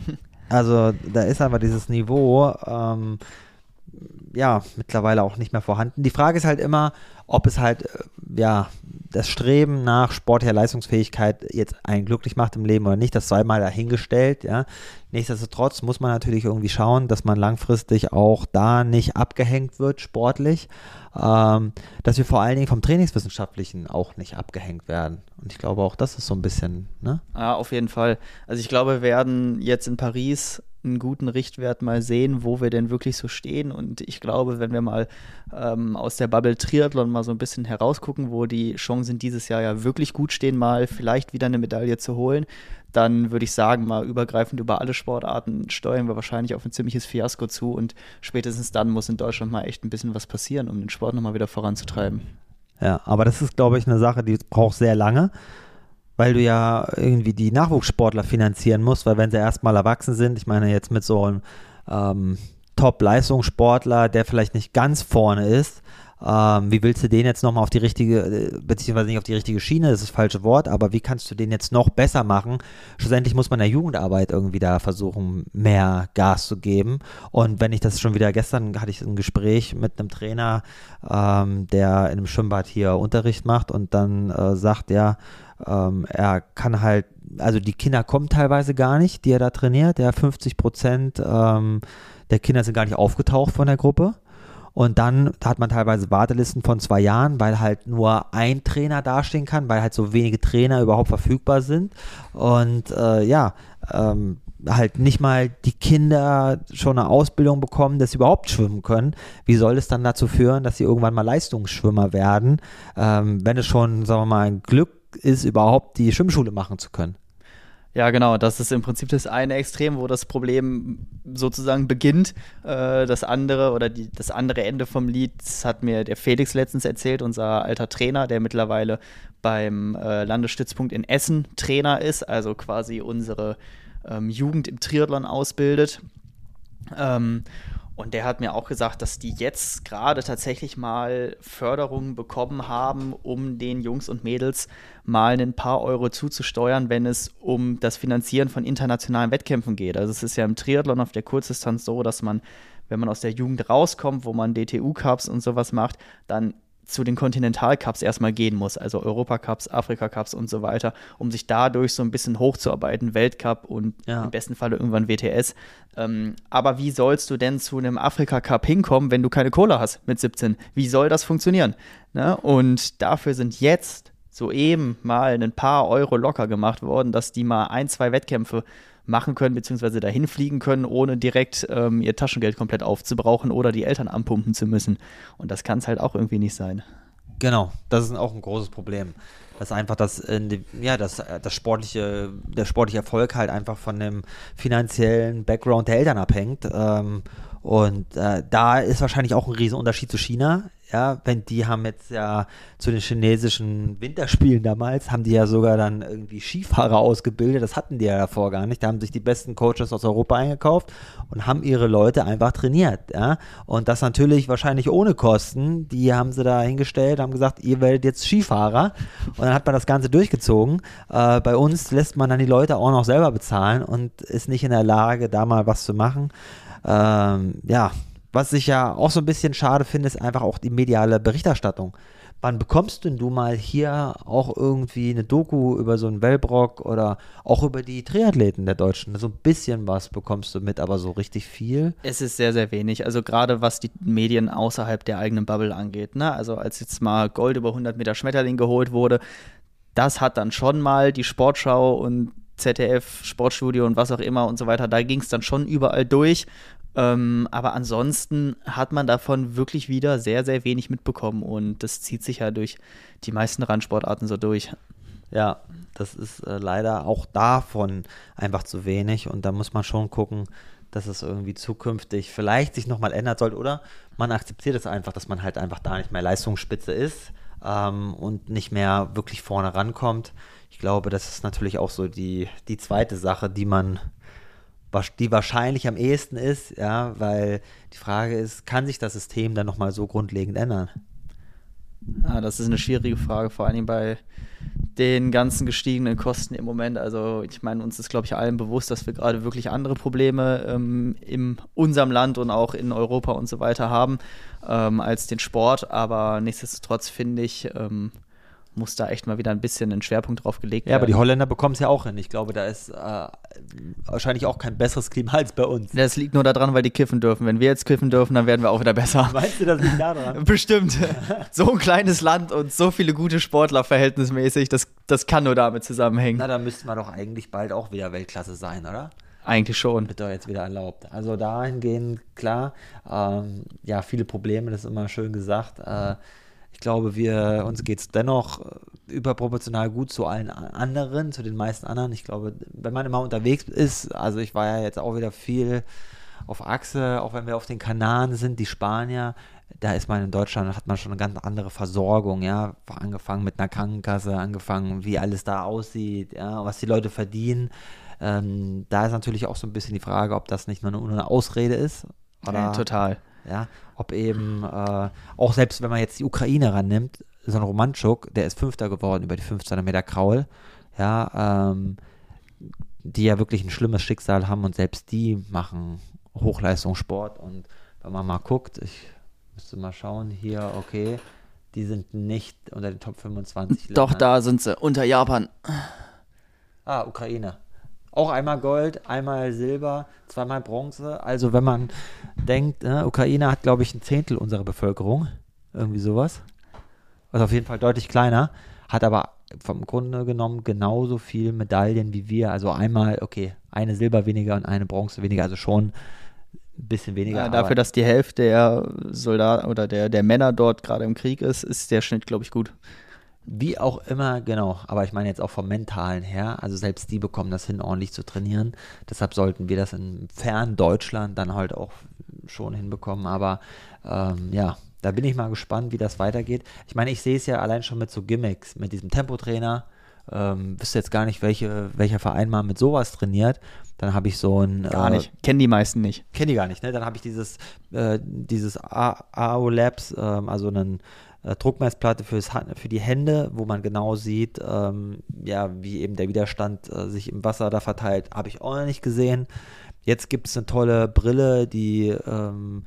Also da ist aber dieses Niveau ähm, ja mittlerweile auch nicht mehr vorhanden. Die Frage ist halt immer, ob es halt äh, ja das Streben nach sportlicher Leistungsfähigkeit jetzt einen glücklich macht im Leben oder nicht, das sei mal dahingestellt, ja. Nichtsdestotrotz muss man natürlich irgendwie schauen, dass man langfristig auch da nicht abgehängt wird sportlich, ähm, dass wir vor allen Dingen vom Trainingswissenschaftlichen auch nicht abgehängt werden. Und ich glaube auch, das ist so ein bisschen, ne? Ja, auf jeden Fall. Also ich glaube, wir werden jetzt in Paris einen guten Richtwert mal sehen, wo wir denn wirklich so stehen. Und ich glaube, wenn wir mal ähm, aus der Bubble Triathlon mal so ein bisschen herausgucken, wo die Chancen dieses Jahr ja wirklich gut stehen, mal vielleicht wieder eine Medaille zu holen, dann würde ich sagen, mal übergreifend über alle Sportarten steuern wir wahrscheinlich auf ein ziemliches Fiasko zu. Und spätestens dann muss in Deutschland mal echt ein bisschen was passieren, um den Sport nochmal wieder voranzutreiben. Ja, aber das ist, glaube ich, eine Sache, die braucht sehr lange weil du ja irgendwie die Nachwuchssportler finanzieren musst, weil wenn sie erstmal erwachsen sind, ich meine jetzt mit so einem ähm, Top-Leistungssportler, der vielleicht nicht ganz vorne ist, ähm, wie willst du den jetzt nochmal auf die richtige, äh, beziehungsweise nicht auf die richtige Schiene, das ist das falsche Wort, aber wie kannst du den jetzt noch besser machen? Schlussendlich muss man der Jugendarbeit irgendwie da versuchen, mehr Gas zu geben. Und wenn ich das schon wieder, gestern hatte ich ein Gespräch mit einem Trainer, ähm, der in einem Schwimmbad hier Unterricht macht und dann äh, sagt, ja, ähm, er kann halt, also die Kinder kommen teilweise gar nicht, die er da trainiert. Der 50 Prozent ähm, der Kinder sind gar nicht aufgetaucht von der Gruppe. Und dann hat man teilweise Wartelisten von zwei Jahren, weil halt nur ein Trainer dastehen kann, weil halt so wenige Trainer überhaupt verfügbar sind. Und äh, ja, ähm, halt nicht mal die Kinder schon eine Ausbildung bekommen, dass sie überhaupt schwimmen können, wie soll es dann dazu führen, dass sie irgendwann mal Leistungsschwimmer werden, ähm, wenn es schon, sagen wir mal, ein Glück ist, überhaupt die Schwimmschule machen zu können? Ja, genau. Das ist im Prinzip das eine Extrem, wo das Problem sozusagen beginnt. Äh, das andere oder die, das andere Ende vom Lied hat mir der Felix letztens erzählt, unser alter Trainer, der mittlerweile beim äh, Landesstützpunkt in Essen Trainer ist, also quasi unsere ähm, Jugend im Triathlon ausbildet. Ähm, und der hat mir auch gesagt, dass die jetzt gerade tatsächlich mal Förderungen bekommen haben, um den Jungs und Mädels mal ein paar Euro zuzusteuern, wenn es um das Finanzieren von internationalen Wettkämpfen geht. Also es ist ja im Triathlon auf der Kurzdistanz so, dass man, wenn man aus der Jugend rauskommt, wo man DTU-Cups und sowas macht, dann zu den Kontinentalcups erstmal gehen muss, also Europacups, Afrika-Cups und so weiter, um sich dadurch so ein bisschen hochzuarbeiten, Weltcup und ja. im besten Falle irgendwann WTS. Ähm, aber wie sollst du denn zu einem Afrika-Cup hinkommen, wenn du keine Kohle hast mit 17? Wie soll das funktionieren? Ne? Und dafür sind jetzt soeben mal ein paar Euro locker gemacht worden, dass die mal ein, zwei Wettkämpfe machen können, beziehungsweise dahin fliegen können, ohne direkt ähm, ihr Taschengeld komplett aufzubrauchen oder die Eltern anpumpen zu müssen. Und das kann es halt auch irgendwie nicht sein. Genau, das ist auch ein großes Problem. Dass einfach das, ja, das, das sportliche, der sportliche Erfolg halt einfach von dem finanziellen Background der Eltern abhängt. Ähm, und äh, da ist wahrscheinlich auch ein Riesenunterschied zu China ja, wenn die haben jetzt ja zu den chinesischen Winterspielen damals, haben die ja sogar dann irgendwie Skifahrer ausgebildet. Das hatten die ja davor gar nicht. Da haben sich die besten Coaches aus Europa eingekauft und haben ihre Leute einfach trainiert. Ja, und das natürlich wahrscheinlich ohne Kosten. Die haben sie da hingestellt, haben gesagt, ihr werdet jetzt Skifahrer. Und dann hat man das Ganze durchgezogen. Äh, bei uns lässt man dann die Leute auch noch selber bezahlen und ist nicht in der Lage, da mal was zu machen. Ähm, ja, was ich ja auch so ein bisschen schade finde, ist einfach auch die mediale Berichterstattung. Wann bekommst denn du mal hier auch irgendwie eine Doku über so einen Wellbrock oder auch über die Triathleten der Deutschen? So ein bisschen was bekommst du mit, aber so richtig viel? Es ist sehr, sehr wenig. Also gerade was die Medien außerhalb der eigenen Bubble angeht. Ne? Also als jetzt mal Gold über 100 Meter Schmetterling geholt wurde, das hat dann schon mal die Sportschau und ZDF, Sportstudio und was auch immer und so weiter, da ging es dann schon überall durch. Ähm, aber ansonsten hat man davon wirklich wieder sehr, sehr wenig mitbekommen und das zieht sich ja durch die meisten Randsportarten so durch. Ja, das ist äh, leider auch davon einfach zu wenig und da muss man schon gucken, dass es irgendwie zukünftig vielleicht sich nochmal ändert sollte oder man akzeptiert es einfach, dass man halt einfach da nicht mehr Leistungsspitze ist ähm, und nicht mehr wirklich vorne rankommt. Ich glaube, das ist natürlich auch so die, die zweite Sache, die man die wahrscheinlich am ehesten ist, ja, weil die Frage ist, kann sich das System dann nochmal so grundlegend ändern? Ja, das ist eine schwierige Frage, vor allem bei den ganzen gestiegenen Kosten im Moment. Also ich meine, uns ist, glaube ich, allen bewusst, dass wir gerade wirklich andere Probleme ähm, in unserem Land und auch in Europa und so weiter haben ähm, als den Sport. Aber nichtsdestotrotz finde ich, ähm, muss da echt mal wieder ein bisschen einen Schwerpunkt drauf gelegt werden. Ja, aber die Holländer bekommen es ja auch hin. Ich glaube, da ist äh, wahrscheinlich auch kein besseres Klima als bei uns. Das liegt nur daran, weil die kiffen dürfen. Wenn wir jetzt kiffen dürfen, dann werden wir auch wieder besser. Weißt du, das liegt daran? [LAUGHS] Bestimmt. so ein kleines Land und so viele gute Sportler verhältnismäßig, das, das kann nur damit zusammenhängen. Na, da müssten wir doch eigentlich bald auch wieder Weltklasse sein, oder? Eigentlich schon. Wird doch jetzt wieder erlaubt. Also dahingehend, klar, ähm, ja, viele Probleme, das ist immer schön gesagt. Äh, ich glaube, wir, uns geht es dennoch äh, überproportional gut zu allen anderen, zu den meisten anderen. Ich glaube, wenn man immer unterwegs ist, also ich war ja jetzt auch wieder viel auf Achse, auch wenn wir auf den Kanaren sind, die Spanier, da ist man in Deutschland, hat man schon eine ganz andere Versorgung, ja, angefangen mit einer Krankenkasse, angefangen, wie alles da aussieht, ja, was die Leute verdienen. Ähm, da ist natürlich auch so ein bisschen die Frage, ob das nicht nur eine, Ausrede ist. Oder, ja, total. Ja, ob eben, äh, auch selbst wenn man jetzt die Ukraine rannimmt, so ein Romantschuk, der ist Fünfter geworden über die 1500 Meter Kraul, ja, ähm, die ja wirklich ein schlimmes Schicksal haben und selbst die machen Hochleistungssport und wenn man mal guckt, ich müsste mal schauen, hier, okay, die sind nicht unter den Top 25. Doch, da sind sie, unter Japan. Ah, Ukraine. Auch einmal Gold, einmal Silber, zweimal Bronze. Also wenn man denkt, äh, Ukraine hat, glaube ich, ein Zehntel unserer Bevölkerung. Irgendwie sowas. Also auf jeden Fall deutlich kleiner. Hat aber vom Grunde genommen genauso viel Medaillen wie wir. Also einmal, okay, eine Silber weniger und eine Bronze weniger, also schon ein bisschen weniger. Ja, dafür, dass die Hälfte der Soldaten oder der, der Männer dort gerade im Krieg ist, ist der Schnitt, glaube ich, gut. Wie auch immer, genau. Aber ich meine jetzt auch vom Mentalen her. Also selbst die bekommen das hin, ordentlich zu trainieren. Deshalb sollten wir das in fern Deutschland dann halt auch schon hinbekommen. Aber ähm, ja, da bin ich mal gespannt, wie das weitergeht. Ich meine, ich sehe es ja allein schon mit so Gimmicks, mit diesem Tempotrainer. Ähm, wüsste jetzt gar nicht, welche, welcher Verein mal mit sowas trainiert. Dann habe ich so ein. Gar äh, nicht. Kennen die meisten nicht. Kennen die gar nicht, ne? Dann habe ich dieses, äh, dieses AO Labs, ähm, also einen äh, Druckmessplatte fürs, für die Hände, wo man genau sieht, ähm, ja, wie eben der Widerstand äh, sich im Wasser da verteilt, habe ich auch noch nicht gesehen. Jetzt gibt es eine tolle Brille, die ähm,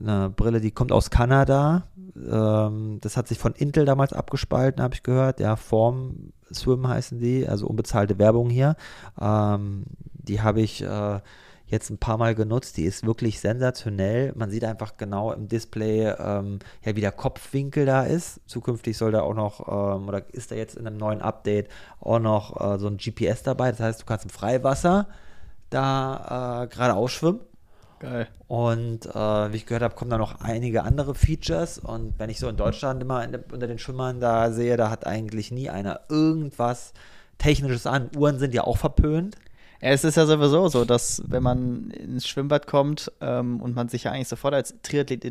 eine Brille, die kommt aus Kanada. Ähm, das hat sich von Intel damals abgespalten, habe ich gehört. Ja, Form Swim heißen die, also unbezahlte Werbung hier. Ähm, die habe ich äh, jetzt ein paar Mal genutzt. Die ist wirklich sensationell. Man sieht einfach genau im Display, ähm, ja, wie der Kopfwinkel da ist. Zukünftig soll da auch noch, ähm, oder ist da jetzt in einem neuen Update auch noch äh, so ein GPS dabei. Das heißt, du kannst im Freiwasser da äh, geradeaus schwimmen. Geil. Und äh, wie ich gehört habe, kommen da noch einige andere Features. Und wenn ich so in Deutschland immer in, unter den Schwimmern da sehe, da hat eigentlich nie einer irgendwas Technisches an. Uhren sind ja auch verpönt. Es ist ja sowieso so, dass wenn man ins Schwimmbad kommt ähm, und man sich ja eigentlich sofort als Triathlet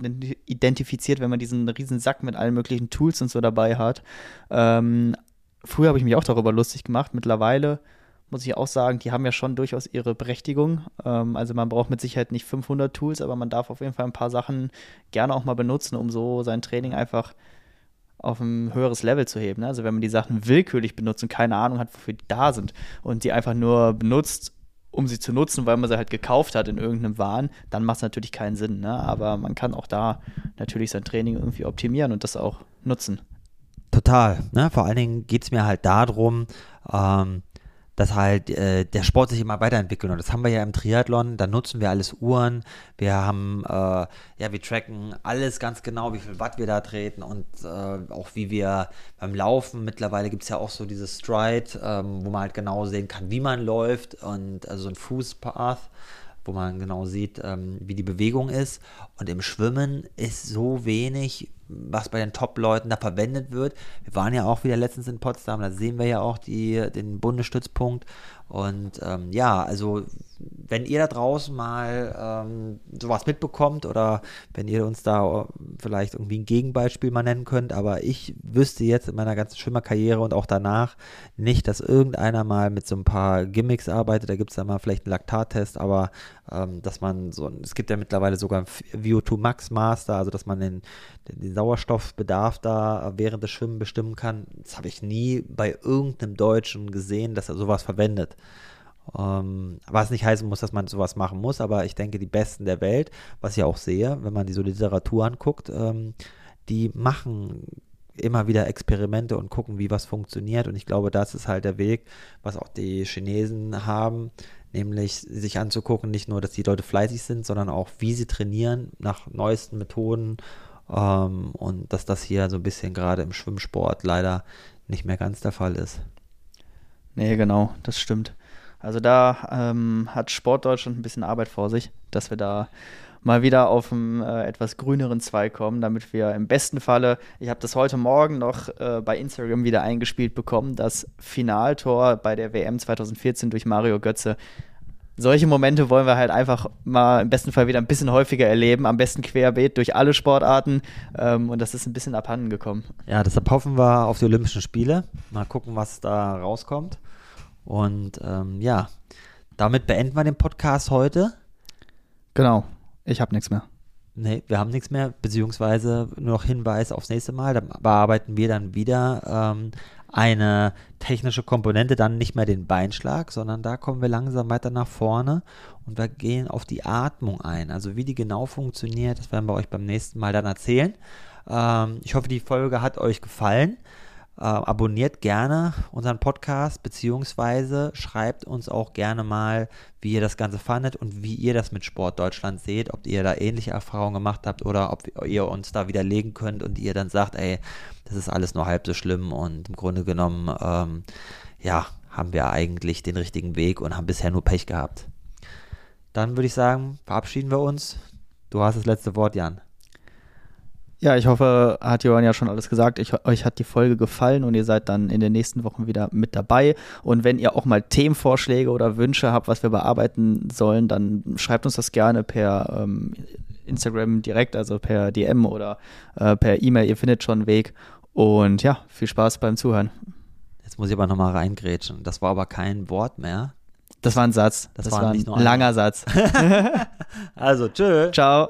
identifiziert, wenn man diesen riesen Sack mit allen möglichen Tools und so dabei hat. Ähm, früher habe ich mich auch darüber lustig gemacht. Mittlerweile muss ich auch sagen, die haben ja schon durchaus ihre Berechtigung. Ähm, also man braucht mit Sicherheit nicht 500 Tools, aber man darf auf jeden Fall ein paar Sachen gerne auch mal benutzen, um so sein Training einfach auf ein höheres Level zu heben. Ne? Also wenn man die Sachen willkürlich benutzt und keine Ahnung hat, wofür die da sind und die einfach nur benutzt, um sie zu nutzen, weil man sie halt gekauft hat in irgendeinem Wahn, dann macht es natürlich keinen Sinn. Ne? Aber man kann auch da natürlich sein Training irgendwie optimieren und das auch nutzen. Total. Ne? Vor allen Dingen geht es mir halt darum, ähm, dass halt äh, der Sport sich immer weiterentwickelt. Und das haben wir ja im Triathlon, da nutzen wir alles Uhren, wir haben, äh, ja, wir tracken alles ganz genau, wie viel Watt wir da treten und äh, auch wie wir beim Laufen, mittlerweile gibt es ja auch so dieses Stride, ähm, wo man halt genau sehen kann, wie man läuft und also ein Fußpath wo man genau sieht, ähm, wie die Bewegung ist. Und im Schwimmen ist so wenig, was bei den Top-Leuten da verwendet wird. Wir waren ja auch wieder letztens in Potsdam, da sehen wir ja auch die, den Bundesstützpunkt. Und ähm, ja, also wenn ihr da draußen mal ähm, sowas mitbekommt oder wenn ihr uns da vielleicht irgendwie ein Gegenbeispiel mal nennen könnt, aber ich wüsste jetzt in meiner ganzen Schwimmerkarriere und auch danach nicht, dass irgendeiner mal mit so ein paar Gimmicks arbeitet. Da gibt es da mal vielleicht einen Laktattest, aber ähm, dass man so, es gibt ja mittlerweile sogar ein VO2 Max Master, also dass man den, den, Sauerstoffbedarf da während des Schwimmen bestimmen kann. Das habe ich nie bei irgendeinem Deutschen gesehen, dass er sowas verwendet. Ähm, was nicht heißen muss, dass man sowas machen muss, aber ich denke, die Besten der Welt, was ich auch sehe, wenn man die so Literatur anguckt, ähm, die machen immer wieder Experimente und gucken, wie was funktioniert. Und ich glaube, das ist halt der Weg, was auch die Chinesen haben, nämlich sich anzugucken, nicht nur, dass die Leute fleißig sind, sondern auch, wie sie trainieren nach neuesten Methoden. Ähm, und dass das hier so ein bisschen gerade im Schwimmsport leider nicht mehr ganz der Fall ist. Nee, genau, das stimmt. Also da ähm, hat Sportdeutschland ein bisschen Arbeit vor sich, dass wir da mal wieder auf einen äh, etwas grüneren Zweig kommen, damit wir im besten Falle, ich habe das heute Morgen noch äh, bei Instagram wieder eingespielt bekommen, das Finaltor bei der WM 2014 durch Mario Götze. Solche Momente wollen wir halt einfach mal im besten Fall wieder ein bisschen häufiger erleben, am besten querbeet durch alle Sportarten ähm, und das ist ein bisschen abhanden gekommen. Ja, deshalb hoffen wir auf die Olympischen Spiele. Mal gucken, was da rauskommt. Und ähm, ja, damit beenden wir den Podcast heute. Genau, ich habe nichts mehr. Nee, wir haben nichts mehr, beziehungsweise nur noch Hinweis aufs nächste Mal. Da bearbeiten wir dann wieder ähm, eine technische Komponente, dann nicht mehr den Beinschlag, sondern da kommen wir langsam weiter nach vorne und wir gehen auf die Atmung ein. Also wie die genau funktioniert, das werden wir euch beim nächsten Mal dann erzählen. Ähm, ich hoffe, die Folge hat euch gefallen. Äh, abonniert gerne unseren Podcast, beziehungsweise schreibt uns auch gerne mal, wie ihr das Ganze fandet und wie ihr das mit Sport Deutschland seht, ob ihr da ähnliche Erfahrungen gemacht habt oder ob ihr uns da widerlegen könnt und ihr dann sagt, ey, das ist alles nur halb so schlimm und im Grunde genommen, ähm, ja, haben wir eigentlich den richtigen Weg und haben bisher nur Pech gehabt. Dann würde ich sagen, verabschieden wir uns. Du hast das letzte Wort, Jan. Ja, ich hoffe, hat Johann ja schon alles gesagt. Ich, euch hat die Folge gefallen und ihr seid dann in den nächsten Wochen wieder mit dabei. Und wenn ihr auch mal Themenvorschläge oder Wünsche habt, was wir bearbeiten sollen, dann schreibt uns das gerne per ähm, Instagram direkt, also per DM oder äh, per E-Mail. Ihr findet schon einen Weg. Und ja, viel Spaß beim Zuhören. Jetzt muss ich aber nochmal reingrätschen. Das war aber kein Wort mehr. Das war ein Satz. Das, das war war ein- langer Satz. [LAUGHS] Also, tschö. Ciao.